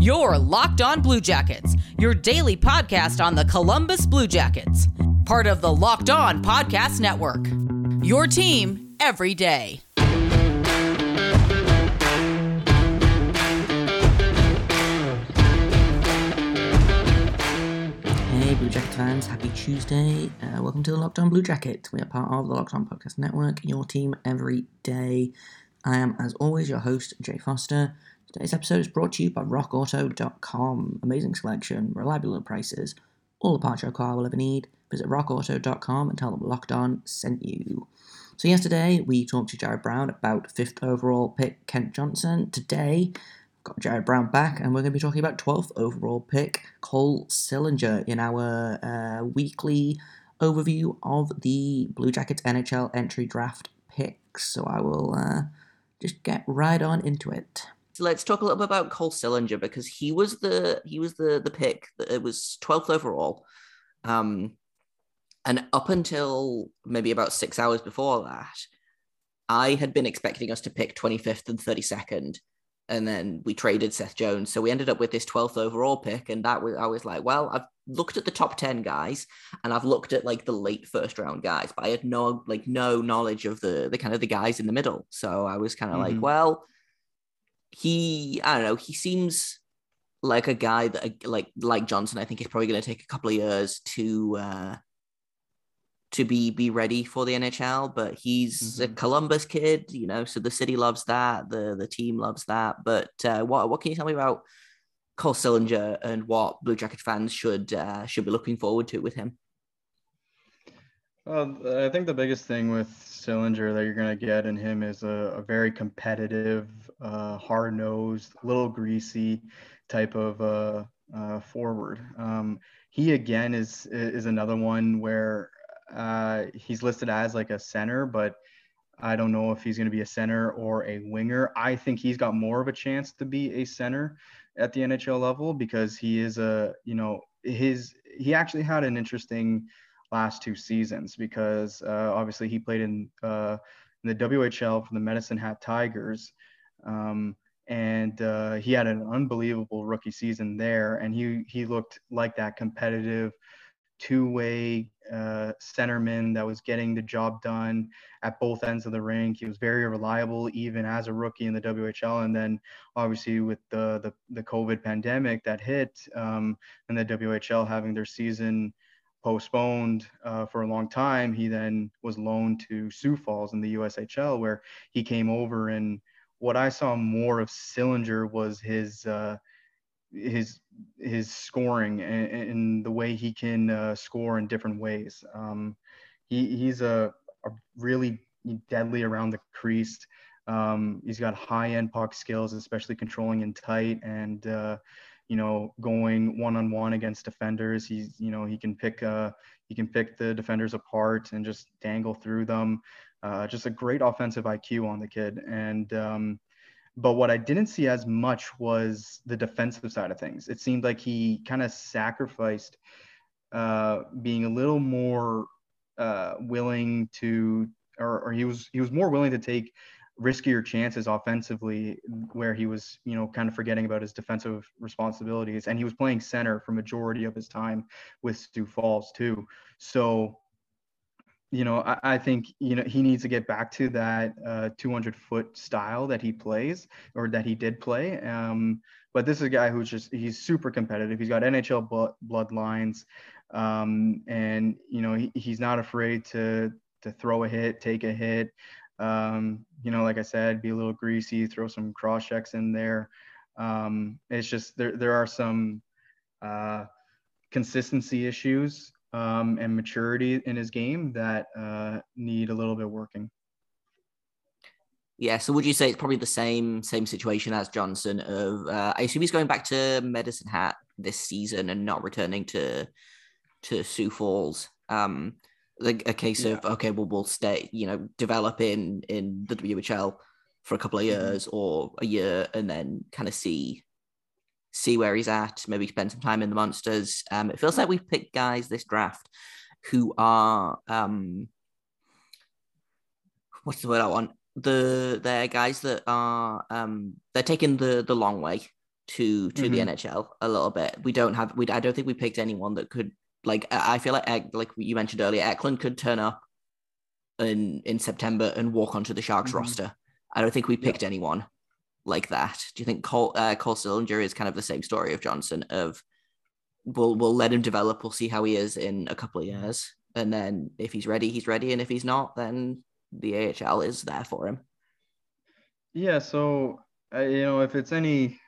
Your Locked On Blue Jackets, your daily podcast on the Columbus Blue Jackets, part of the Locked On Podcast Network. Your team every day. Hey, Blue Jacket fans, happy Tuesday. Uh, welcome to the Locked On Blue Jacket. We are part of the Locked On Podcast Network, your team every day. I am, as always, your host, Jay Forster. Today's episode is brought to you by RockAuto.com. Amazing selection, reliable prices, all the parts your car will ever need. Visit RockAuto.com and tell them Locked On sent you. So, yesterday we talked to Jared Brown about fifth overall pick Kent Johnson. Today, got Jared Brown back, and we're going to be talking about 12th overall pick Cole Sillinger in our uh, weekly overview of the Blue Jackets NHL entry draft picks. So I will uh, just get right on into it. So let's talk a little bit about Cole Sillinger because he was the he was the the pick. That it was 12th overall. Um, and up until maybe about six hours before that, I had been expecting us to pick 25th and 32nd and then we traded Seth Jones. So we ended up with this 12th overall pick. And that was, I was like, well, I've looked at the top 10 guys and I've looked at like the late first round guys, but I had no, like, no knowledge of the, the kind of the guys in the middle. So I was kind of mm-hmm. like, well, he, I don't know, he seems like a guy that, like, like Johnson, I think is probably going to take a couple of years to, uh, to be be ready for the NHL, but he's mm-hmm. a Columbus kid, you know, so the city loves that, the the team loves that. But uh, what what can you tell me about Cole Sillinger and what Blue Jacket fans should uh, should be looking forward to with him? Well, I think the biggest thing with Sillinger that you're going to get in him is a, a very competitive, uh, hard nosed, little greasy type of uh, uh, forward. Um, he again is is another one where uh, he's listed as like a center, but I don't know if he's going to be a center or a winger. I think he's got more of a chance to be a center at the NHL level because he is a, you know, his he actually had an interesting last two seasons because uh, obviously he played in uh, in the WHL for the Medicine Hat Tigers. Um, and uh, he had an unbelievable rookie season there, and he he looked like that competitive, two-way uh, centerman that was getting the job done at both ends of the rink. He was very reliable even as a rookie in the WHL, and then obviously with the the, the COVID pandemic that hit um, and the WHL having their season postponed uh, for a long time, he then was loaned to Sioux Falls in the USHL, where he came over and what I saw more of Sillinger was his uh, his his scoring and, and the way he can uh, score in different ways. Um, he he's a, a, really deadly around the crease. Um, he's got high end puck skills, especially controlling in tight and uh, you know going one on one against defenders. He's you know he can pick uh, he can pick the defenders apart and just dangle through them. Uh, just a great offensive IQ on the kid and. Um, but what I didn't see as much was the defensive side of things. It seemed like he kind of sacrificed uh, being a little more uh, willing to, or, or he was he was more willing to take riskier chances offensively, where he was you know kind of forgetting about his defensive responsibilities, and he was playing center for majority of his time with Sioux Falls too. So you know, I, I, think you know he needs to get back to that uh, 200 foot style that he plays or that he did play. Um, but this is a guy who's just he's super competitive. He's got NHL blood, bloodlines, um, and you know he, he's not afraid to to throw a hit, take a hit. Um, you know, like I said, be a little greasy, throw some cross checks in there. Um, it's just there there are some uh, consistency issues um, and maturity in his game that uh, need a little bit working. Yeah, so would you say it's probably the same same situation as Johnson? Of uh, I assume he's going back to Medicine Hat this season and not returning to to Sioux Falls. Um, like a case yeah. of okay, well we'll stay, you know, develop in in the WHL for a couple of mm-hmm. years mm-hmm. or a year, and then kind of see see where he's at, maybe spend some time in the monsters. Um, it feels like we've picked guys this draft who are um, what's the word I want? The they're guys that are um, they're taking the the long way. to to Mhm. the NHL a little bit. We don't have we I don't think we picked anyone that could like I feel like like you mentioned earlier, Eklund could turn up in in September and walk onto the Sharks Mhm. roster. I don't think we picked anyone like that. Do you think Cole uh, Cole Sillinger is kind of the same story of Johnson of we'll we'll let him develop, we'll see how he is in a couple of years, and then if he's ready, he's ready, and if he's not, then the AHL is there for him. Yeah, so uh, you know, if it's any,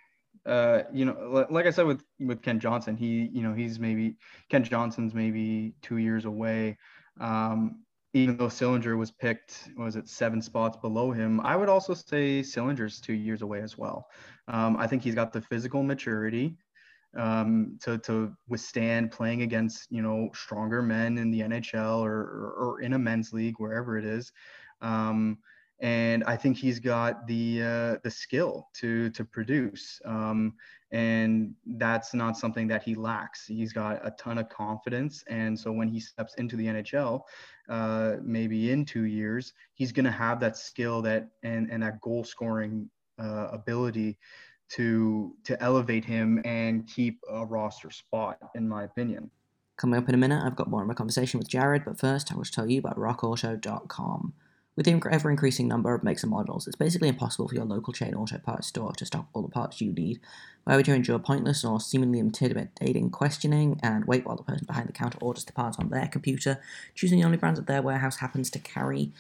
uh, you know, like I said with with Kent Johnson, he, you know, he's maybe Kent Johnson's maybe two years away. Um, even though Sillinger was picked, was it seven spots below him? I would also say Sillinger's two years away as well. Um, I think he's got the physical maturity um, to to withstand playing against you know stronger men in the NHL or or, or in a men's league wherever it is. Um, and I think he's got the uh, the skill to to produce, um, and that's not something that he lacks. He's got a ton of confidence, and so when he steps into the NHL, uh, maybe in two years, he's going to have that skill that and and that goal scoring uh, ability to to elevate him and keep a roster spot, in my opinion. Coming up in a minute, I've got more of a conversation with Jared, but first I will tell you about rockauto.com. With the ever increasing number of makes and models, it's basically impossible for your local chain auto parts store to stock all the parts you need. Why would you endure pointless or seemingly intimidating questioning and wait while the person behind the counter orders the parts on their computer, choosing the only brands that their warehouse happens to carry?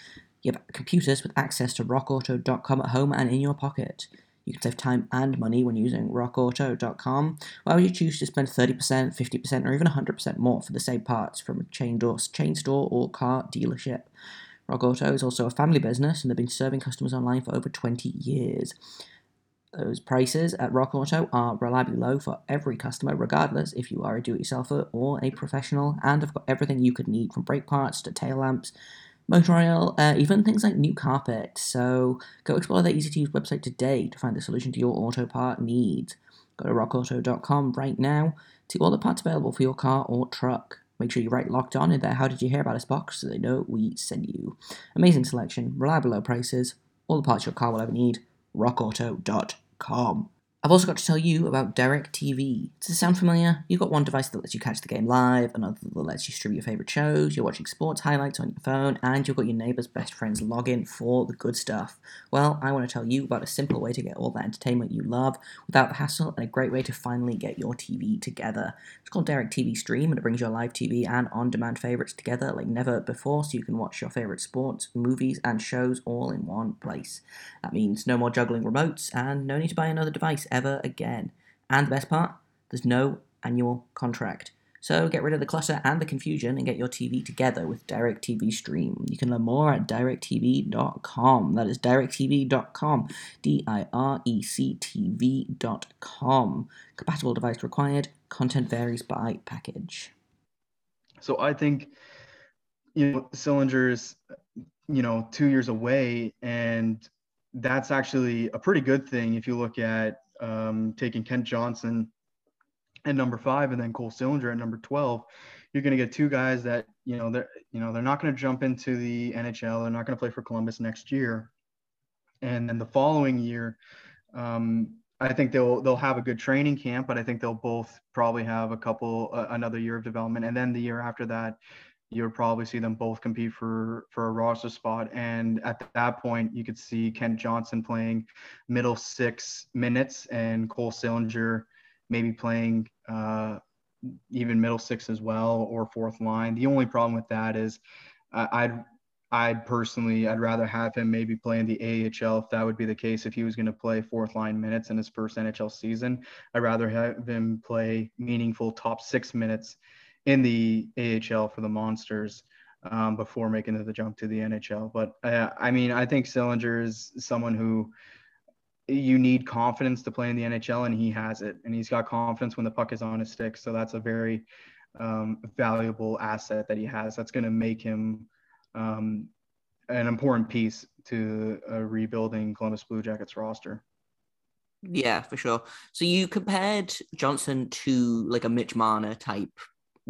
You have computers with access to rockauto.com at home and in your pocket. You can save time and money when using rockauto.com. Why would you choose to spend 30%, 50%, or even 100% more for the same parts from a chain, chain store or car dealership? Rock Auto is also a family business and they've been serving customers online for over 20 years. Those prices at Rock Auto are reliably low for every customer, regardless if you are a do it yourselfer or a professional, and have got everything you could need from brake parts to tail lamps, motor oil, uh, even things like new carpet. So go explore their easy to use website today to find the solution to your auto part needs. Go to rockauto.com right now to all the parts available for your car or truck. Make sure you write locked on in there. How did you hear about us box so they know we send you? Amazing selection, reliable low prices, all the parts your car will ever need. RockAuto.com. I've also got to tell you about DIRECTV. Does it sound familiar? You've got one device that lets you catch the game live, another that lets you stream your favourite shows, you're watching sports highlights on your phone, and you've got your neighbour's best friend's login for the good stuff. Well, I want to tell you about a simple way to get all that entertainment you love without the hassle and a great way to finally get your TV together. It's called DIRECTV Stream and it brings your live TV and on demand favourites together like never before so you can watch your favourite sports, movies, and shows all in one place. That means no more juggling remotes and no need to buy another device ever again. And the best part, there's no annual contract. So get rid of the clutter and the confusion and get your TV together with DIRECTV Stream. You can learn more at directv.com. That is directv.com. D I R E C T V.com. Compatible device required. Content varies by package. So I think, you know, Sillinger's, you know, two years away, and that's actually a pretty good thing if you look at um, taking Kent Johnson at number five and then Cole Sillinger at number 12. You're going to get two guys that, you know, they're, you know, they're not going to jump into the NHL. They're not going to play for Columbus next year. And then the following year, um, I think they'll they'll have a good training camp, but I think they'll both probably have a couple uh, another year of development, and then the year after that, you'll probably see them both compete for for a roster spot. And at that point, you could see Kent Johnson playing middle six minutes, and Cole Sillinger maybe playing uh, even middle six as well or fourth line. The only problem with that is uh, I'd I'd personally, I'd rather have him maybe play in the AHL if that would be the case. If he was going to play fourth line minutes in his first NHL season, I'd rather have him play meaningful top six minutes in the AHL for the Monsters um, before making the jump to the NHL. But uh, I mean, I think Sillinger is someone who you need confidence to play in the NHL, and he has it. And he's got confidence when the puck is on his stick. So that's a very um, valuable asset that he has. That's going to make him um, an important piece to a rebuilding Columbus Blue Jackets roster. Yeah, for sure. So you compared Johnson to like a Mitch Marner type.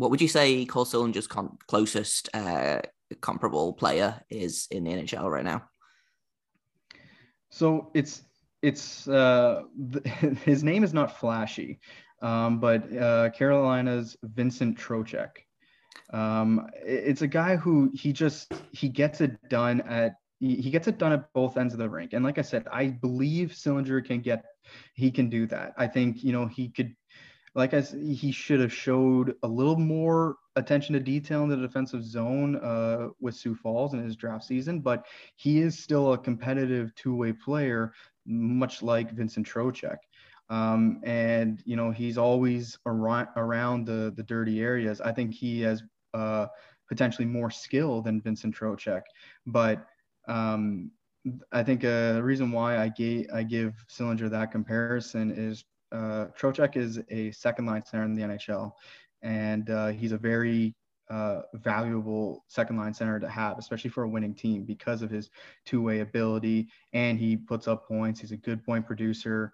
What would you say Cole Sillinger's con- closest uh, comparable player is in the NHL right now? So it's it's uh, his name is not flashy, um, but uh, Carolina's Vincent Trocheck. Um, it's a guy who he just he gets it done at he gets it done at both ends of the rink. And like I said, I believe Sillinger can get he can do that. I think you know he could like I said, he should have showed a little more attention to detail in the defensive zone uh, with Sioux Falls in his draft season, but he is still a competitive two-way player, much like Vincent Trocheck. Um, and you know he's always around around the the dirty areas. I think he has uh, potentially more skill than Vincent Trocheck, but um, I think a uh, reason why I gave I give Sillinger that comparison is uh, Trocheck is a second line center in the NHL, and uh, he's a very uh, valuable second line center to have, especially for a winning team because of his two way ability and he puts up points. He's a good point producer.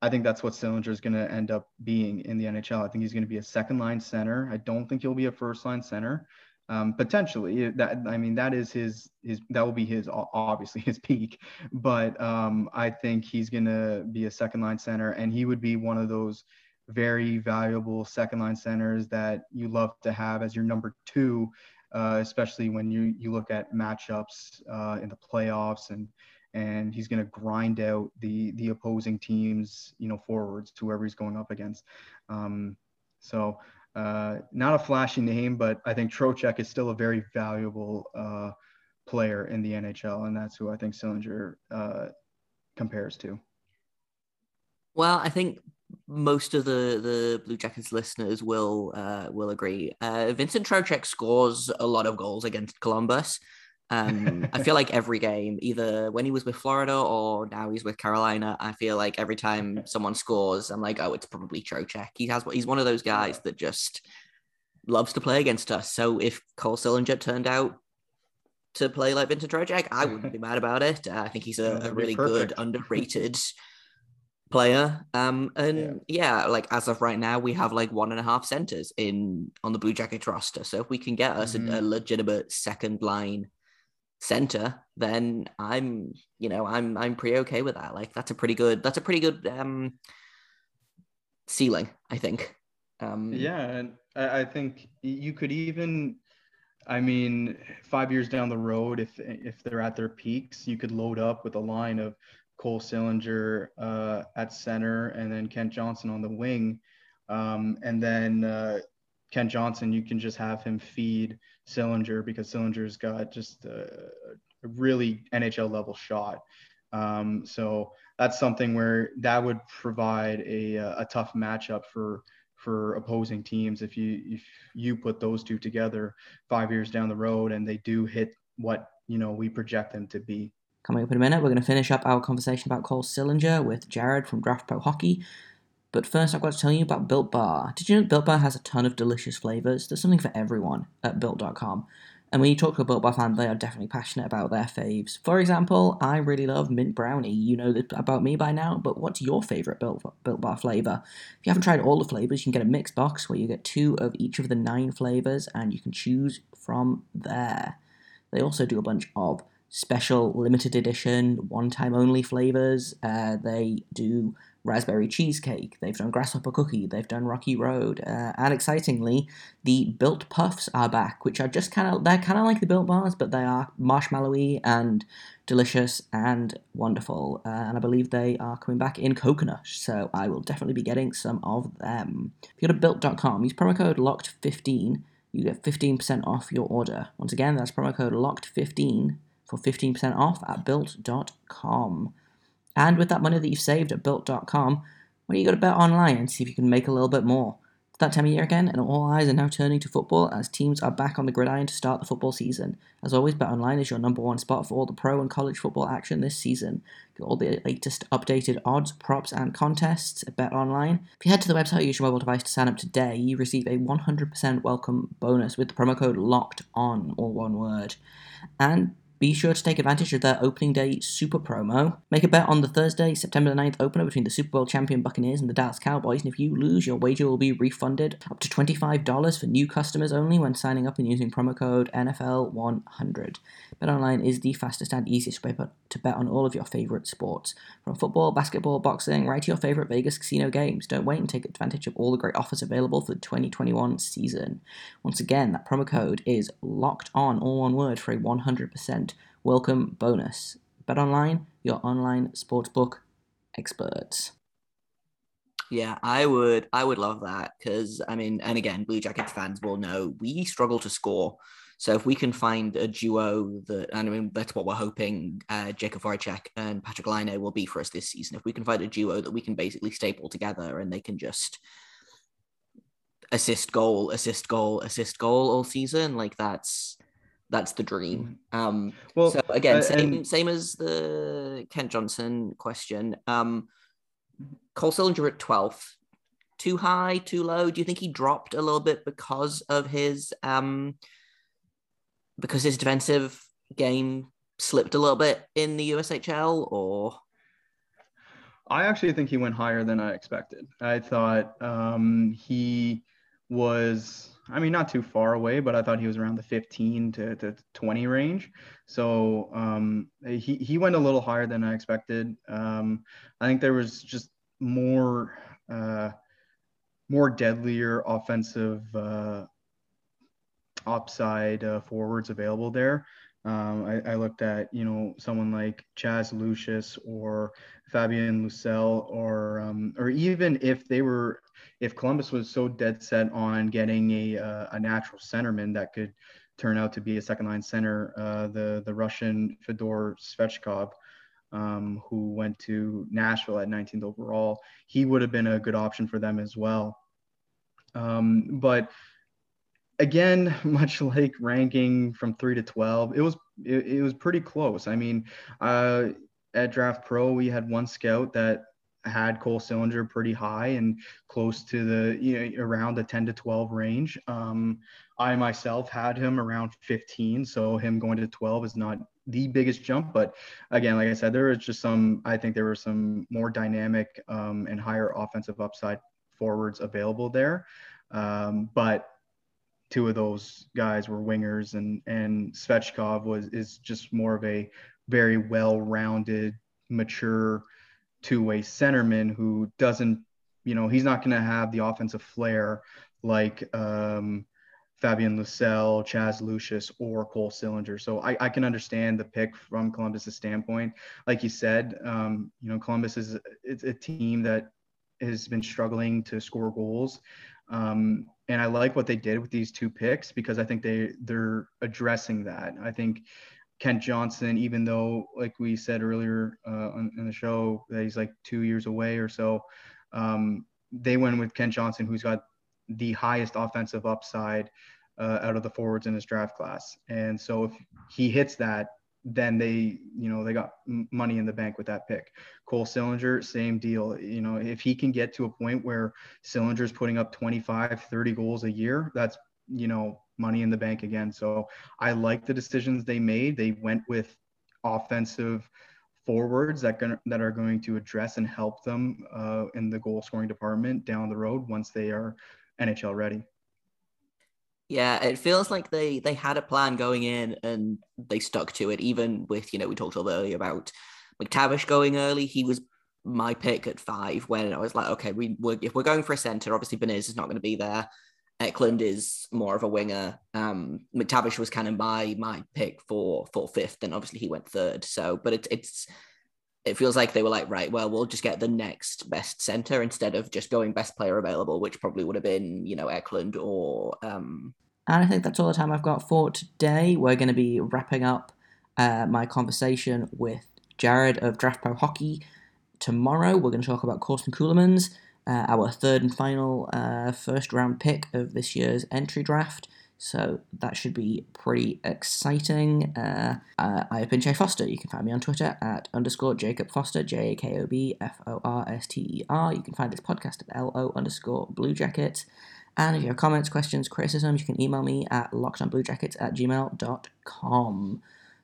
I think that's what Sillinger is going to end up being in the NHL. I think he's going to be a second line center. I don't think he'll be a first line center. Um, potentially that I mean that is his his that will be his obviously his peak, but um, I think he's gonna be a second line center and he would be one of those very valuable second line centers that you love to have as your number two, uh, especially when you you look at matchups uh, in the playoffs and and he's going to grind out the the opposing teams you know forwards to whoever he's going up against. Um, so uh, not a flashy name, but I think Trocheck is still a very valuable uh, player in the NHL, and that's who I think Sillinger uh, compares to. Well, I think most of the the Blue Jackets listeners will uh, will agree. Uh, Vincent Trocheck scores a lot of goals against Columbus. Um, I feel like every game, either when he was with Florida or now he's with Carolina, I feel like every time someone scores, I'm like, oh, it's probably Trocheck. He has he's one of those guys that just loves to play against us. So if Cole Sillinger turned out to play like Vincent Trocheck, I wouldn't be mad about it. Uh, I think he's a, a really good, underrated player. Um, and yeah. yeah. like as of right now, we have like one and a half centers in on the Blue Jackets roster. So if we can get us mm-hmm. a, a legitimate second line center, then I'm, you know, I'm I'm pretty okay with that. Like that's a pretty good that's a pretty good um ceiling, I think. Um yeah, and I, think you could even I mean, five years down the road, if if they're at their peaks, you could load up with a line of Cole Sillinger uh, at center and then Kent Johnson on the wing, um, and then uh, Kent Johnson, you can just have him feed Sillinger because Sillinger's got just a, a really NHL level shot. Um, so that's something where that would provide a, a tough matchup for for opposing teams if you if you put those two together five years down the road and they do hit what you know we project them to be. Coming up in a minute, we're going to finish up our conversation about Cole Sillinger with Jared from Draft Pro Hockey. But first, I've got to tell you about Built Bar. Did you know Built Bar has a ton of delicious flavors? There's something for everyone at Built.com. And when you talk to a Built Bar fan, they are definitely passionate about their faves. For example, I really love mint brownie. You know about me by now, but what's your favorite Built, Built Bar flavor? If you haven't tried all the flavors, you can get a mixed box where you get two of each of the nine flavors and you can choose from there. They also do a bunch of special limited edition, one time only flavors. Uh, they do raspberry cheesecake, they've done grasshopper cookie, they've done rocky road, uh, and excitingly, the built puffs are back, which are just kind of they're kind of like the built bars, but they are marshmallowy and delicious and wonderful. Uh, and I believe they are coming back in coconut, so I will definitely be getting some of them. If you go to built.com, use promo code locked15. You get 15% off your order. Once again, that's promo code locked15 for 15% off at built.com. And with that money that you've saved at built.com, why don't you go to bet online and see if you can make a little bit more? It's that time of year again, and all eyes are now turning to football as teams are back on the gridiron to start the football season. As always, Bet Online is your number one spot for all the pro and college football action this season. Get all the latest updated odds, props, and contests at Bet Online. If you head to the website, use your mobile device to sign up today, you receive a 100% welcome bonus with the promo code LOCKED ON, all one word. And Be sure to take advantage of their opening day super promo. Make a bet on the Thursday, September the 9th opener between the Super Bowl champion Buccaneers and the Dallas Cowboys, and if you lose, your wager will be refunded up to $25 for new customers only when signing up and using promo code NFL100. BetOnline is the fastest and easiest way to bet on all of your favorite sports. From football, basketball, boxing, right to your favorite Vegas casino games. Don't wait and take advantage of all the great offers available for the 2021 season. Once again, that promo code is locked on, all one word, for a 100% welcome bonus. BetOnline, your online sportsbook experts. Yeah, I would I would love that because I mean, and again, Blue Jackets fans will know we struggle to score. So if we can find a duo that, and I mean, that's what we're hoping uh, Jakub Voracek and Patrick Laine will be for us this season. If we can find a duo that we can basically staple together and they can just assist goal, assist goal, assist goal all season, like that's that's the dream. Mm-hmm. Um, well, so again, uh, same same as the Kent Johnson question. Um, Cole Sillinger at twelfth, too high, too low? Do you think he dropped a little bit because of his um, because his defensive game slipped a little bit in the USHL, or? I actually think he went higher than I expected. I thought um, he was, I mean, not too far away, but I thought he was around the 15 to, to 20 range. So um, he, he went a little higher than I expected. Um, I think there was just more, uh, more deadlier offensive uh, upside uh, forwards available there. Um, I, I, looked at you know someone like Chaz Lucius or Fabian Lysell or um, or even if they were if Columbus was so dead set on getting a uh, a natural centerman that could turn out to be a second line center, uh, the the Russian Fedor Svechkov, um, who went to Nashville at 19th overall, he would have been a good option for them as well. Um, but again, much like ranking from three to 12, it was, it, it was pretty close. I mean, uh, at Draft Pro, we had one scout that had Cole Sillinger pretty high and close to the, you know, around the 10 to 12 range. Um, I myself had him around 15. So him going to 12 is not the biggest jump. But again, like I said, there was just some, I think there were some more dynamic um, and higher offensive upside forwards available there. Um, but two of those guys were wingers, and and Svechkov was is just more of a very well-rounded, mature two-way centerman who doesn't, you know, he's not going to have the offensive flair like um, Fabian Lysell, Chaz Lucius, or Cole Sillinger. So I, I, can understand the pick from Columbus's standpoint. Like you said, um, you know, Columbus is it's a team that has been struggling to score goals. Um, and I like what they did with these two picks because I think they they're addressing that. I think Kent Johnson, even though like we said earlier uh, on, on, the show that he's like two years away or so, um, they went with Kent Johnson, who's got the highest offensive upside uh, out of the forwards in his draft class. And so if he hits that, then they, you know, they got money in the bank with that pick. Cole Sillinger, same deal. You know, if he can get to a point where Sillinger's putting up 25, 30 goals a year, that's, you know, money in the bank again. So I like the decisions they made. They went with offensive forwards that gonna, that are going to address and help them uh, in the goal scoring department down the road once they are NHL ready. Yeah, it feels like they they had a plan going in and they stuck to it. Even with you know we talked a little earlier about McTavish going early. He was my pick at five when I was like, okay, we we're, if we're going for a center, obviously Beniers is not going to be there. Eklund is more of a winger. Um, McTavish was kind of my my pick for for fifth, and obviously he went third. So, but it's it's it feels like they were like, right, well, we'll just get the next best center instead of just going best player available, which probably would have been, you know, Eklund or. Um... And I think that's all the time I've got for today. We're going to be wrapping up uh, my conversation with Jared of Draft Pro Hockey tomorrow. We're going to talk about Corson Ceulemans, uh, our third and final uh, first round pick of this year's entry draft. So that should be pretty exciting. Uh, uh, I have been Jay Forster. You can find me on Twitter at underscore Jacob Forster, J A K O B F O R S T E R. You can find this podcast at L O underscore Blue. And if you have comments, questions, criticisms, you can email me at lockedonbluejackets at gmail.com.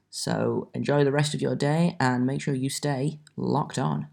So enjoy the rest of your day and make sure you stay locked on.